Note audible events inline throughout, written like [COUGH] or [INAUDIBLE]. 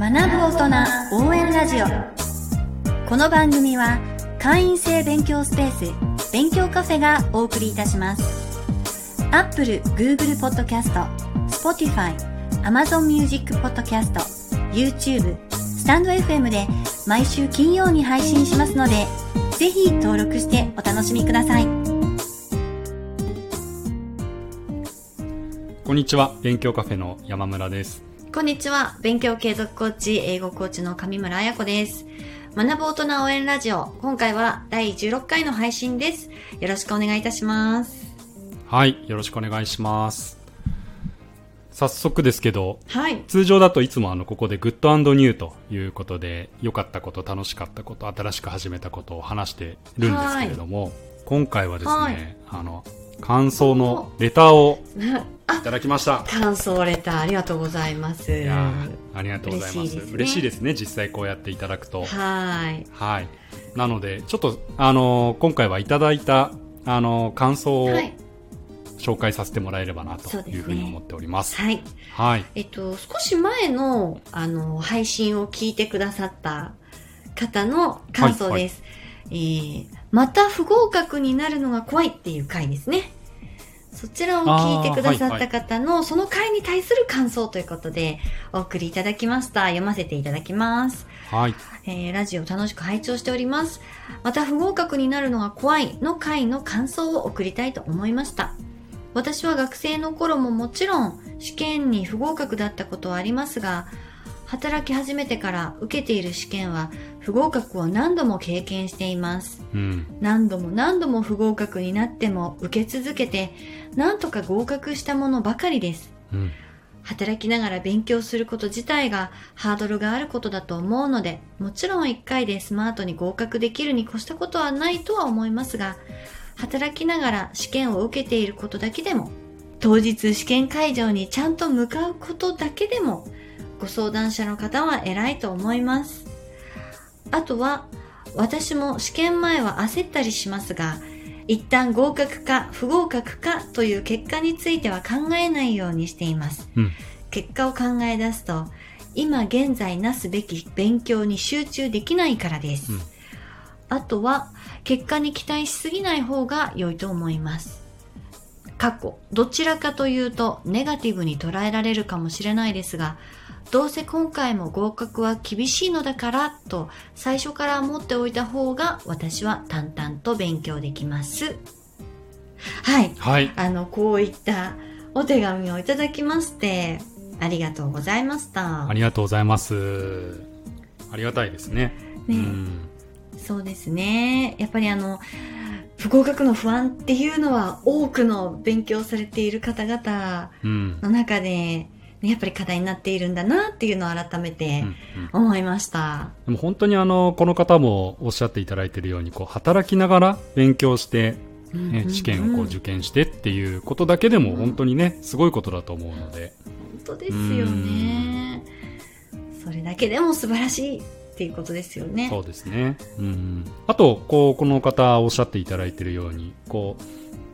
学ぶ大人応援ラジオ。この番組は会員制勉強スペース勉強カフェがお送りいたします。アップル、Google Podcast、Spotify、Amazon Music Podcast、YouTube、スタンド FM で毎週金曜に配信しますのでぜひ登録してお楽しみください。こんにちは。勉強カフェの山村です。こんにちは。勉強継続コーチ英語コーチの上村彩子です。学ぶ大人応援ラジオ。今回は第16回の配信です。よろしくお願いいたします。はい。よろしくお願いします。早速ですけど、はい。通常だといつもあのここでグッドニューということで良かったこと楽しかったこと新しく始めたことを話してるんですけれども今回はですね、はい。あの感想のレターを [LAUGHS] いただきました感想レターありがとうございます。いやーありがとうございます嬉しいですね嬉しいですね実際こうやっていただくとはい。はいなのでちょっとあの今回はいただいたあの感想をはい。紹介させてもらえればなというふうに思っておりますはい。はいえっと、少し前の、あの、配信を聞いてくださった方の感想です。えー、また不合格になるのが怖いっていう回ですね。そちらを聞いてくださった方の、その回に対する感想ということで、お送りいただきました。読ませていただきます。はいえーラジオ楽しく拝聴しております。また不合格になるのが怖いの回の感想を送りたいと思いました。私は学生の頃ももちろん試験に不合格だったことはありますが、働き始めてから受けている試験は不合格を何度も経験しています。うん何度も何度も不合格になっても受け続けて、なんとか合格したものばかりです。うん働きながら勉強すること自体がハードルがあることだと思うので、もちろん1回でスマートに合格できるに越したことはないとは思いますが、働きながら試験を受けていることだけでも、当日試験会場にちゃんと向かうことだけでも、ご相談者の方は偉いと思います。あとは、私も試験前は焦ったりしますが、一旦合格か不合格かという結果については考えないようにしています。うん結果を考え出すと、今現在なすべき勉強に集中できないからです。うんあとは、結果に期待しすぎない方が良いと思います。過去、どちらかというとネガティブに捉えられるかもしれないですが、どうせ今回も合格は厳しいのだからと最初から思っておいた方が私は淡々と勉強できます。はい。はいあの、こういったお手紙をいただきまして、ありがとうございましたあ。りがとうございますありがたいですねねうんそうですね。やっぱりあの、不合格の不安っていうのは多くの勉強されている方々うんの中で、ねやっぱり課題になっているんだなっていうのを改めてうんうん。思いました。でも本当にあのこの方もおっしゃっていただいているようにこう働きながら勉強して、ね試験をこう受験してっていうことだけでも本当にねすごいことだと思うので、本当ですよね。それだけでも素晴らしいっていうことですよね。そうですね、うん、あとこうこの方おっしゃっていただいているようにこ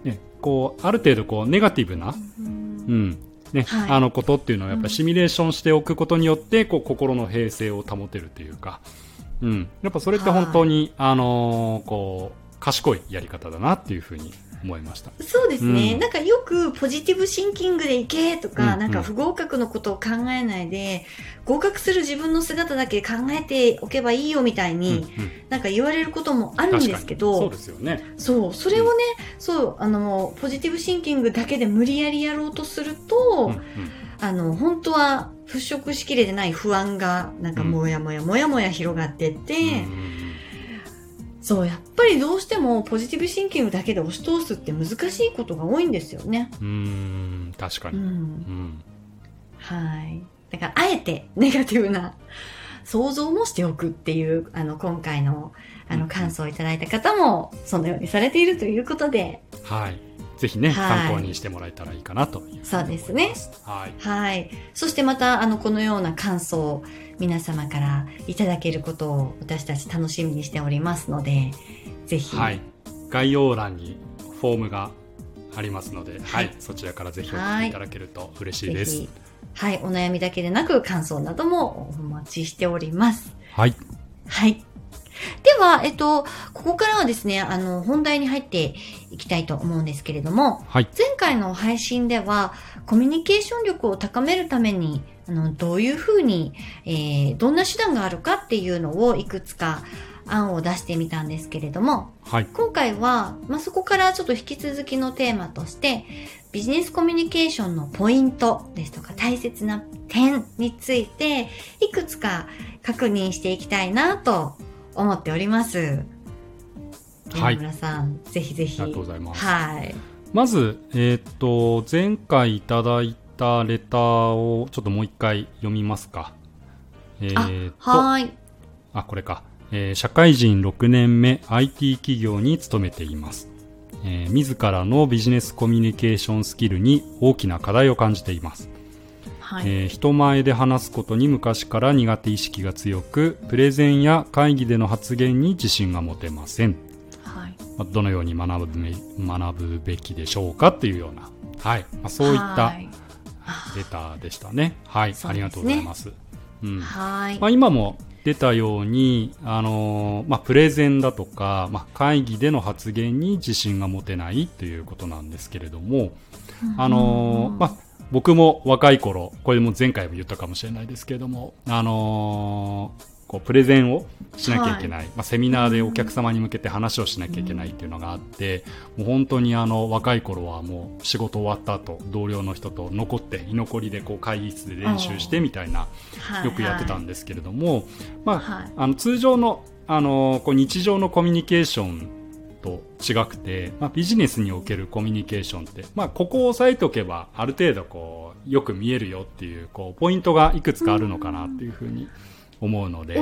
う、ね、こうある程度こうネガティブな、うん。うんねはい。あのことっていうのをやっぱりシミュレーションしておくことによってこう心の平静を保てるというか、うん、やっぱそれって本当に、あのーこう賢いやり方だなっていうふうに思いました。そうですね、うん。なんかよくポジティブシンキングでいけとか、うんなんか不合格のことを考えないで、合格する自分の姿だけ考えておけばいいよみたいに、うんうん。なんか言われることもあるんですけど、そうですよね。そう、それをね、そう、あの、ポジティブシンキングだけで無理やりやろうとすると、うんうん。あの、本当は払拭しきれてない不安が、なんかもやもやもやもや広がってって、うんそう、やっぱりどうしてもポジティブシンキングだけで押し通すって難しいことが多いんですよね。うんうん確かに。うん。うんはい。だから、あえてネガティブな想像もしておくっていう、あの、今回の、あの、うん感想をいただいた方も、そのようにされているということで、はい。ぜひね、はい参考にしてもらえたらいいかなというそうですね。はい。はい。そしてまた、あの、このような感想を皆様からいただけることを私たち楽しみにしておりますので、ぜひ、はい。概要欄にフォームがありますので、ははいい。そちらからぜひ送っていただけると嬉しいです。はい、お悩みだけでなく感想などもお待ちしております。はい。はい。では、えっと、ここからはですね、あの、本題に入っていきたいと思うんですけれども、はい。前回の配信では、コミュニケーション力を高めるために、あの、どういうふうに、えー、どんな手段があるかっていうのをいくつか案を出してみたんですけれども、はい。今回は、まあ、そこからちょっと引き続きのテーマとして、ビジネスコミュニケーションのポイントですとか大切な点について、いくつか確認していきたいなと思っております。はい山村さん、ぜひぜひ。ありがとうございますはい。まず、えーっと、前回いただいたレターをちょっともう一回読みますか。えーはーい。あ、これか。えー社会人6年目 IT 企業に勤めています、えー自らのビジネスコミュニケーションスキルに大きな課題を感じています、はい。えー人前で話すことに昔から苦手意識が強くプレゼンや会議での発言に自信が持てませんはい。まあどのように学ぶめ学ぶべきでしょうかっていうような、はいまあ、そういったはいレターでしたね。はい、ねありがとうございます。うんはい。まあ、今も出たように、あのーまあ、プレゼンだとか、まあ、会議での発言に自信が持てないということなんですけれども、あのーまあ、僕も若い頃、これも前回も言ったかもしれないですけれども、あのーこうプレゼンをしなきゃいけない、まあ、セミナーでお客様に向けて話をしなきゃいけないっていうのがあって、もう本当にあの若い頃はもう仕事終わった後同僚の人と残って居残りでこう会議室で練習してみたいなはい。よくやってたんですけれども、まあはい。あの通常のあのこう日常のコミュニケーションと違くて、まあ、ビジネスにおけるコミュニケーションって、まあ、ここを押さえておけばある程度こうよく見えるよっていうこうポイントがいくつかあるのかなっていうふうに思うので、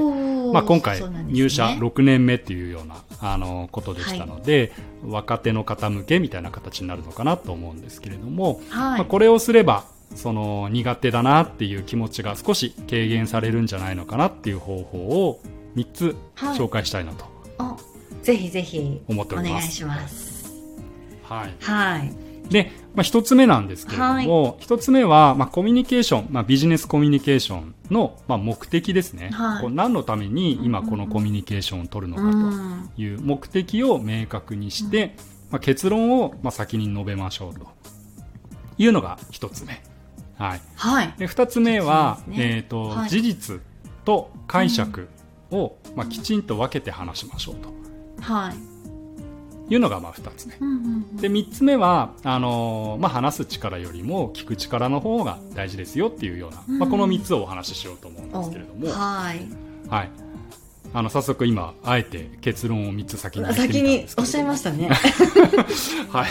まあ、今回入社6年目っていうようなあのことでしたので、若手の方向けみたいな形になるのかなと思うんですけれども、はい。まあ、これをすればその苦手だなっていう気持ちが少し軽減されるんじゃないのかなっていう方法を3つはい。紹介したいなとあぜひぜひ思っておおります。願いします。はい、はい。で、まあ、1つ目なんですけれども、1つ目は、まあ、コミュニケーション、まあ、ビジネスコミュニケーションの、まあ、目的ですね、はいこう何のために今このコミュニケーションを取るのうかん。という目的を明確にして、まあ、結論をまあ先に述べましょうというのが1つ目。はいはい。で2つ目は、ねえーとはい事実と解釈を、まあ、きちんと分けて話しましょうとはい。いうのがまあ2つ目。うんうんうんで3つ目はあのーまあ、話す力よりも聞く力の方が大事ですよっていうような、まあ、この3つをお話ししようと思うんですけれども、おはい。はい、あの早速今あえて結論を3つ先に先におっしゃいましたね。[LAUGHS] はい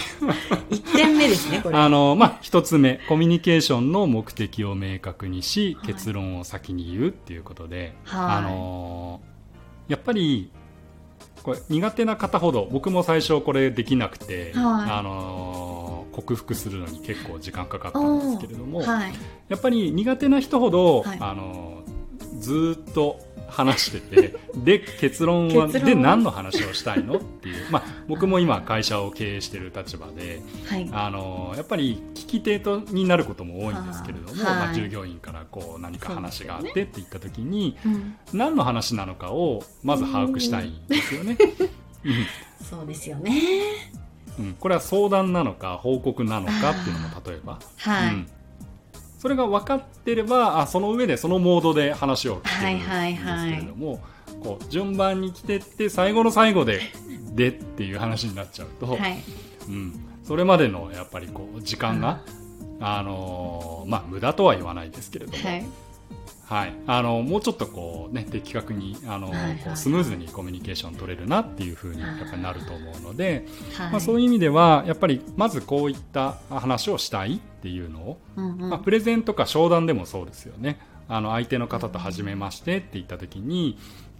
[LAUGHS] 一点目ですね、これ。あのまあ、一つ目コミュニケーションの目的を明確にし、はい結論を先に言うっていうことで、はいあのやっぱりこれ苦手な方ほど僕も最初これできなくて、はい。あの克服するのに結構時間かかったんですけれども、はい。やっぱり苦手な人ほど、はい。あのずーっと話してて [LAUGHS] で結論はで何の話をしたいのっていう、まあ、僕も今会社を経営している立場ではい。あのやっぱり聞き手とになることも多いんですけれども、はい。まあ、従業員からこう何か話があってって言った時に、うん何の話なのかをまず把握したいんですよね。そうですよね。うんうん。これは相談なのか報告なのかっていうのも例えば、はい。うんそれが分かってればあその上でそのモードで話を聞けるんはいですはいはいけれども、こう順番に来てって最後の最後ででっていう話になっちゃうと、はい。うん、それまでのやっぱりこう時間が、あのーまあ無駄とは言わないですけれども、はい。はい、あのもうちょっとこうね的確にあの、はいはい。こうスムーズにコミュニケーション取れるなっていう風にやっぱりなると思うので、はい。まあそういう意味ではやっぱりまずこういった話をしたいっていうのを、うんうん。まあ、プレゼンとか商談でもそうですよね。あの相手の方と初めましてって言った時にやっ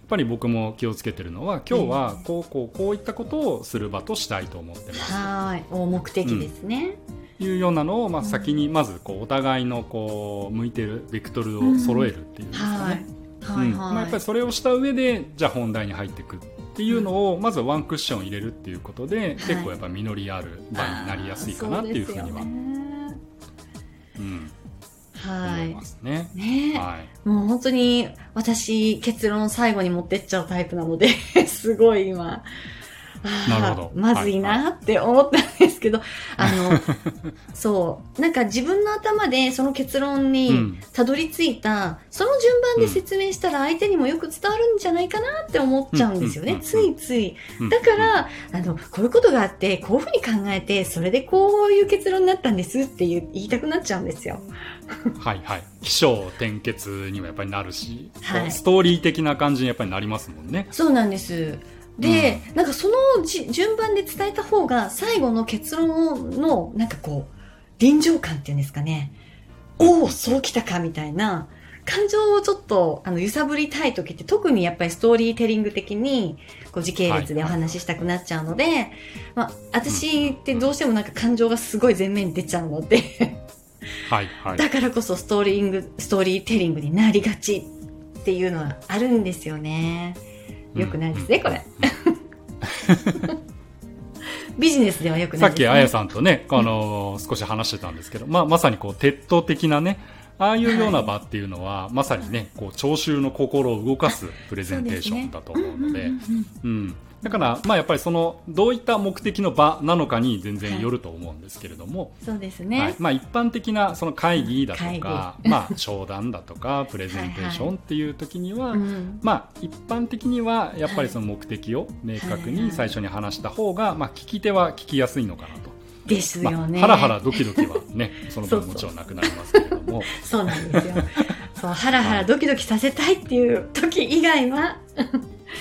ぱり僕も気をつけてるのは今日はこうこうこういったことをする場としたいと思ってます。はい。お目的ですね。というようなのを、まあ、先にまずこうお互いのこう向いてるベクトルを揃えるっていうんですかはいね。。はいうんまあ、やっぱはりそれをした上でじゃあ本題に入っていくっていうのをまずワンクッション入れるっていうことで、結構やっぱ実りある場になりやすいかなっていうふうには、そうねうん、思いね。ねえ、はい。もう本当に私結論最後に持ってっちゃうタイプなので、[LAUGHS] すごい今、[LAUGHS] まずいなって思ったんですけど、あの、[LAUGHS] そう、なんか自分の頭でその結論うにんたどり着いた、その順番で説明したら相手にもよく伝わるんじゃないかなって思っちゃうんですよね、うんついつい。うんだから、あの、こういうことがあって、こういうふうに考えて、それでこういう結論になったんですって言う言いたくなっちゃうんですよ。[LAUGHS] はいはい。起承転結にもやっぱりなるし、はいストーリー的な感じにやっぱりなりますもんね。そうなんです。で、なんかそのじ順番で伝えた方が最後の結論のなんかこう臨場感っていうんですかね。おお、そうきたかみたいな感情をちょっとあの揺さぶりたい時って特にやっぱりストーリーテリング的にこう時系列でお話ししたくなっちゃうので、まあ私ってどうしてもなんか感情がすごい前面に出ちゃうので、はいはい。だからこそストーリング、ストーリーテリングになりがちっていうのはあるんですよね。よくないですね、これ。[LAUGHS] ビジネスではよくなさっいですね。きあやさんとね、あのー少し話してたんですけど、まあ、まさにこう、鉄塔的なね、ああいうような場っていうのは、まさにね、こう、聴衆の心を動かすプレゼンテーションだと思うので、うんうんうんうん。だから、まあ、やっぱりその、どういった目的の場なのかに全然よると思うんですけれども、そうですね。はい。まあ、一般的なその会議だと会か、[LAUGHS] まあ、商談だとか、プレゼンテーションっていう時には、うん。まあ、一般的にはやっぱりその目的を明確はいはいに最初に話した方が、まあ、聞き手は聞きやすいのかなと。ですよね。まあ、ハラハラドキドキはね、[LAUGHS] その分もちろんなくなりますけれども、そうなんですよ。そう、ハラハラドキドキさせたいっていう時以外は、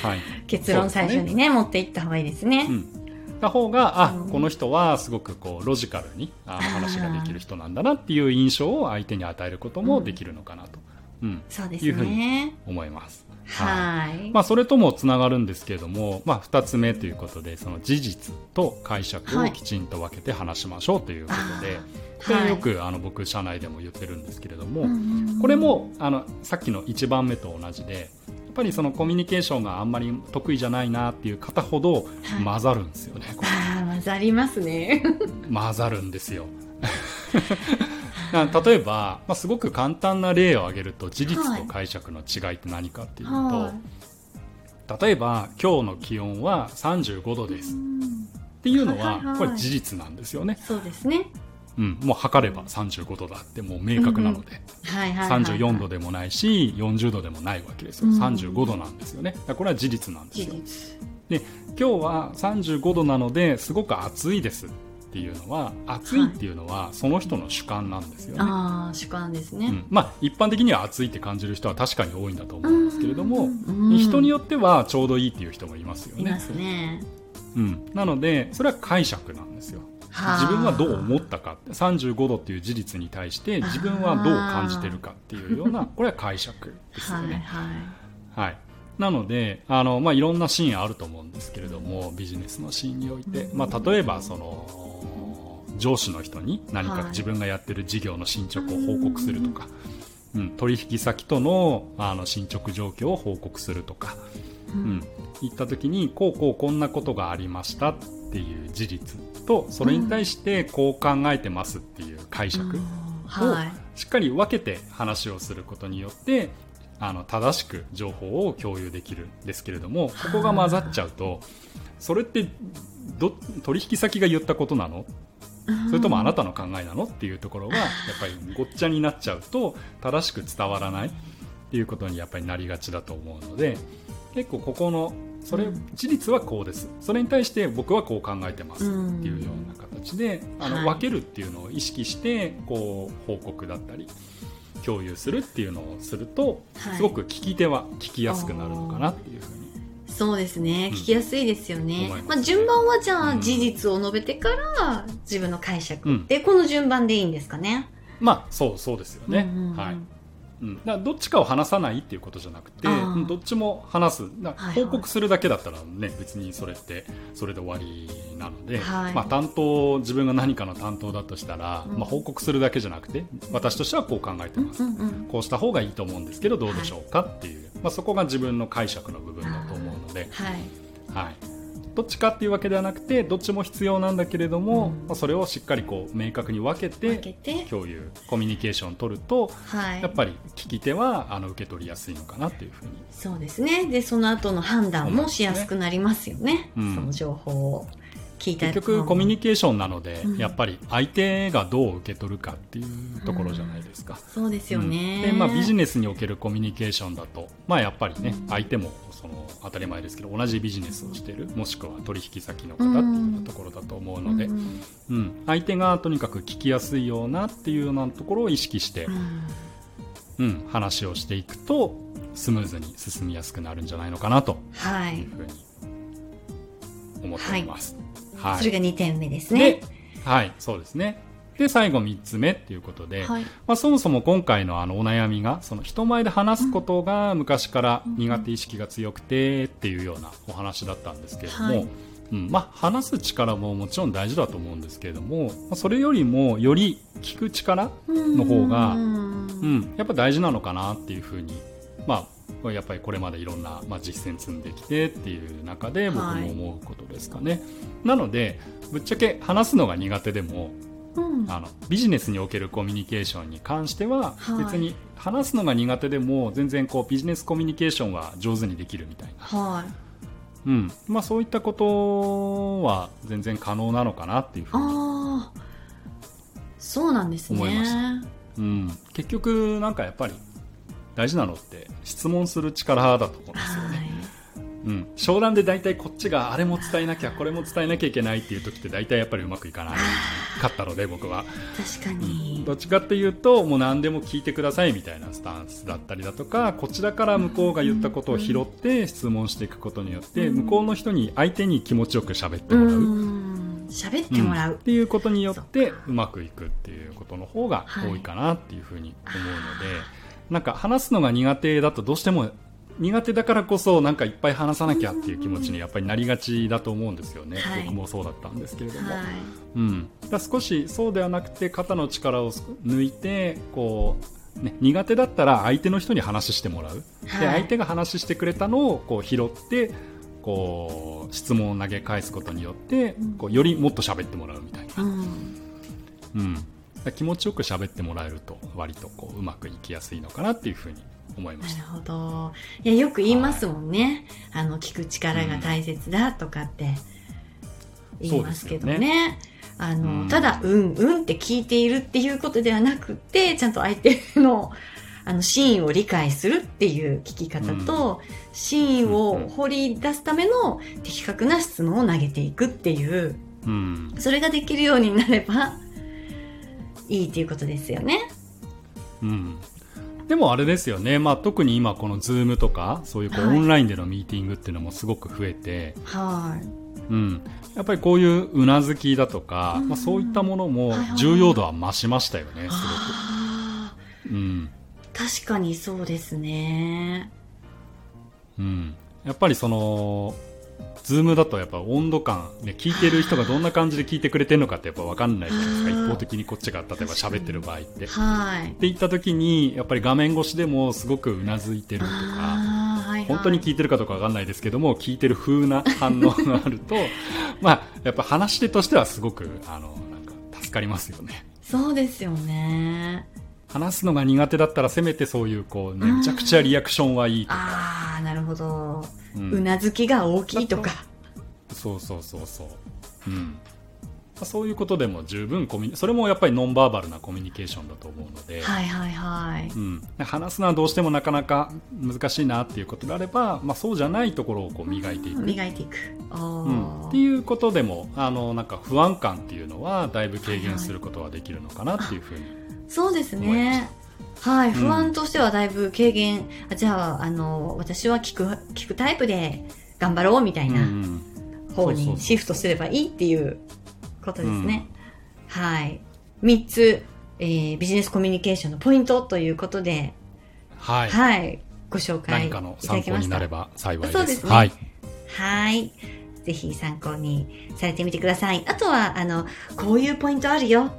はい。結論最初にね、持っていった方がいいですね。うん。た方が、あ、うんこの人はすごくこう、ロジカルにあ話ができる人なんだなっていう印象を相手に与えることもできるのかなと、うん、そうですいうふうにね。思います。はい。まあ、それともつながるんですけれども、まあ、二つ目ということで、その事実と解釈をきちんと分けて話しましょうということで、こはいれよくあの僕、社内でも言ってるんですけれども、うんうんうんこれもあのさっきの1番目と同じで、やっぱりそのコミュニケーションがあんまり得意じゃないなっていう方ほどはい。混ざるんですよね、これ。ああ、混ざりますね。[LAUGHS] 混ざるんですよ。[LAUGHS] な例えば、まあ、すごく簡単な例を挙げると事実と解釈の違いって何かっていうと、は例えば今日の気温は35度です。っていうのはいはいははい。これ事実なんですよね、そうですね。うん、もう測れば35度だってもう明確なので、はいはいはい、はい。34度でもないし40度でもないわけですよ、うん。35度なんですよね。これは事実なんです事よ実。で今日は35度なのですごく暑いですっていうのは暑いっていうのはその人の主観なんですよね、ああ、主観ですね。うん、まあ一般的には暑いって感じる人は確かに多いんだと思うんですけれども、うん人によってはちょうどいいっていう人もいますよね。いますね。うん、なのでそれは解釈なんですよ。はあ自分はどう思ったかって35度っていう事実に対して自分はどう感じてるかっていうような [LAUGHS] これは解釈ですよはいね、はい。はい。なのであの、まあ、いろんなシーンあると思うんですけれどもビジネスのシーンにおいて、まあ、例えばその上司の人に何かはい。自分がやってる事業の進捗を報告するとか、うん、取引先とのあの進捗状況を報告するとか、ううん、行った時にこうこうこんなことがありましたっていう事実とそれに対してこう考えてますっていう解釈、うん。はい。しっかり分けて話をすることによってあの正しく情報を共有できるんですけれどもここが混ざっちゃうとそれってど取引先が言ったことなの？それともあなたの考えなのっていうところがやっぱりごっちゃになっちゃうと正しく伝わらないっていうことにやっぱりなりがちだと思うので結構ここのそれうん。事実はこうです。それに対して僕はこう考えてます。っていうような形であのはい。分けるっていうのを意識してこう報告だったり共有するっていうのをするとはい。すごく聞き手は聞きやすくなるのかなっていうふうに。そうですね。うん。聞きやすいですよね。思いまあ、順番はじゃあうん。事実を述べてから自分の解釈、うん。で、この順番でいいんですかね。まあそうそうですよね、うんうんうん。はいうん、だからどっちかを話さないっていうことじゃなくてどっちも話す。報告するだけだったらね別にそれってそれで終わりなので、はい。まあ、担当自分が何かの担当だとしたら、うん。まあ、報告するだけじゃなくて私としてはこう考えてます、うんうん。こうした方がいいと思うんですけどどうでしょうかっていう、まあ、そこが自分の解釈の部分だと思うので、はい。はい、どっちかっていうわけではなくてどっちも必要なんだけれども、うん。まあ、それをしっかりこう明確に分け分て。共有コミュニケーションを取るとはい。やっぱり聞き手はあの受け取りやすいのかなっていうふうに。そうですね。でその後の判断もしやすくなりますよね、うん。その情報を聞いた。結局コミュニケーションなので、うん。やっぱり相手がどう受け取るかっていうところじゃないですか。そうですよね、うん。でまあ、ビジネスにおけるコミュニケーションだと、まあ、やっぱりね、うん相手もその当たり前ですけど同じビジネスをしているもしくは取引先の方っていうところだと思うので、ううん。ん相手がとにかく聞きやすいようなっていうようなところを意識してう、ん。うん、話をしていくとスムーズに進みやすくなるんじゃないのかなと。はい。いうふうに思っております。はい。それが2点目ですね。で、はい、そうですね。で、最後3つ目っていうことで、はい。まあ、そもそも今回のあのお悩みが、その人前で話すことが昔から苦手意識が強くてっていうようなお話だったんですけれども、はい。うん。まあ、話す力ももちろん大事だと思うんですけれども、まあそれよりもより聞く力、の方がうん。うん、やっぱ大事なのかなっていうふうに、まあ、やっぱりこれまでいろんな、まあ、実践積んできてっていう中で僕も思うことですかね。なので、ぶっちゃけ話すのが苦手でも、うん。あのビジネスにおけるコミュニケーションに関しては、はい。別に話すのが苦手でも全然こうビジネスコミュニケーションは上手にできるみたいな、はい。うん。まあ、そういったことは全然可能なのかなっていうふうに、そうなんですね。思いましたうん、結局なんかやっぱり大事なのって質問する力だと思うんですよね。はいうん、商談で大体こっちがあれも伝えなきゃこれも伝えなきゃいけないっていう時って大体やっぱりうまくいかない。かったので僕は確かに。どっちかっていうともう何でも聞いてくださいみたいなスタンスだったりだとかこちらから向こうが言ったことを拾って質問していくことによってうん。向こうの人に相手に気持ちよく喋ってうもらう、ん。喋ってもらう、ん。っていうことによってうまくいくっていうことの方がはい。多いかなっていうふうに思うので、なんか話すのが苦手だとどうしても苦手だからこそなんかいっぱい話さなきゃっていう気持ちにやっぱりなりがちだと思うんですよね、はい。僕もそうだったんですけれども、はい。うん、だ少しそうではなくて肩の力を抜いてこう、ね、苦手だったら相手の人に話してもらう、ではい。相手が話してくれたのをこう拾ってこう質問を投げ返すことによってうん。こうよりもっと喋ってもらうみたいな、うん。うん、気持ちよく喋ってもらえると割とこううまくいきやすいのかなっていうふうに思いました。なるほど。いやよく言いますもんね、あの聞く力が大切だとかって言いますけどね。そうですよあの、うん。ただうんうんって聞いているっていうことではなくてちゃんと相手のあの真意を理解するっていう聞き方と、真意を掘り出すための的確な質問を投げていくっていううん。それができるようになればいいっていうことですよね。うんでもあれですよね、まあ、特に今この Zoom とかそういうこうはい。オンラインでのミーティングっていうのもすごく増えて、はい。うん、やっぱりこういううなずきだとか、うん。まあ、そういったものも重要度は増しましたよね、あすごく。うん。ー確かにそうですね。うん、やっぱりその、ズームだとやっぱ温度感、ね、聞いてる人がどんな感じで聞いてくれてるのかってやっぱ分かんないじゃないですか、一方的にこっちが例えば喋ってる場合って。ってはい。言った時に、やっぱり画面越しでもすごくうなずいてるとか、はいはい本当に聞いてるかどうかわかんないですけども、聞いてる風な反応があると、[LAUGHS] まあ、やっぱ話し手としてはすごく、あの、なんか、助かりますよね。そうですよね。話すのが苦手だったら、せめてそういう、こう、めちゃくちゃリアクションはいいとか、ああ、なるほど。ううんなずきが大きいとか。そうそうそうそう。うん。まあそういうことでも十分コミュニ、それもやっぱりノンバーバルなコミュニケーションだと思うので、はいはいはい。うん、話すのはどうしてもなかなか難しいなっていうことであれば、まあ、そうじゃないところをこう磨いていく、磨いていく。あうん、ーっていうことでもあのなんか不安感っていうのはだいぶ軽減することはできるのかなっていうふうに、そうですね。はい、ん不安としてはだいぶ軽減、あじゃあ、あの、私は聞く、聞くタイプで頑張ろうみたいうんうなん方にシフトすればいいっていうことですね。はい。三つ、えービジネスコミュニケーションのポイントということで、はい、はい、ご紹介いただきました。になれば幸いですそうですねはい、はい。ぜひ参考にされてみてください。あとは、あの、こういうポイントあるよ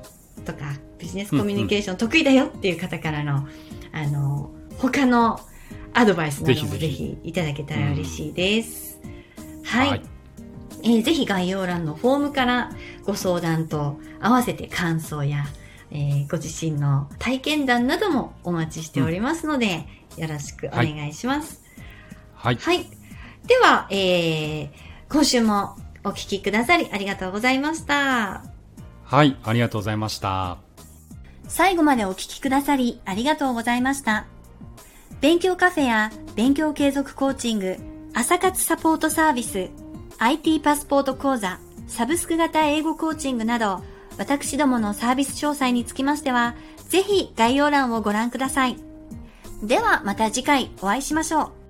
とか、ビジネスコミュニケーション得意だよっていう方からの、あの、他のアドバイスなどもぜぜひいただけたら嬉しいです。はい。えーぜひ概要欄のフォームからご相談と合わせて感想や、えーご自身の体験談などもお待ちしておりますので、よろしくお願いします。はい。はい。では、えー、今週もお聞きくださりありがとうございました。はい。ありがとうございました。最後までお聞きくださりありがとうございました。勉強カフェや勉強継続コーチング、朝活サポートサービス、IT パスポート講座、サブスク型英語コーチングなど、私どものサービス詳細につきましては、ぜひ概要欄をご覧ください。ではまた次回お会いしましょう。